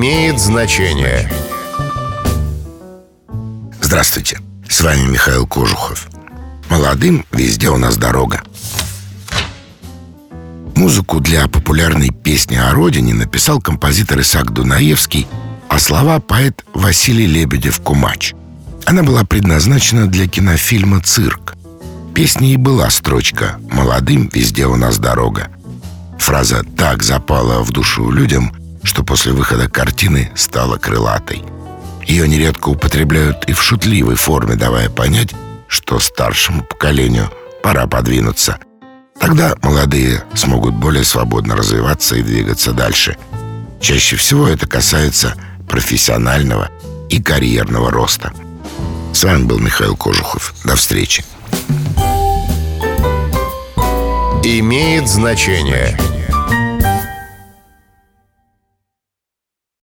имеет значение. Здравствуйте, с вами Михаил Кожухов. Молодым везде у нас дорога. Музыку для популярной песни о родине написал композитор Исаак Дунаевский, а слова поэт Василий Лебедев-Кумач. Она была предназначена для кинофильма «Цирк». Песня и была строчка «Молодым везде у нас дорога». Фраза так запала в душу людям, что после выхода картины стала крылатой. Ее нередко употребляют и в шутливой форме, давая понять, что старшему поколению пора подвинуться – Тогда молодые смогут более свободно развиваться и двигаться дальше. Чаще всего это касается профессионального и карьерного роста. С вами был Михаил Кожухов. До встречи. Имеет значение.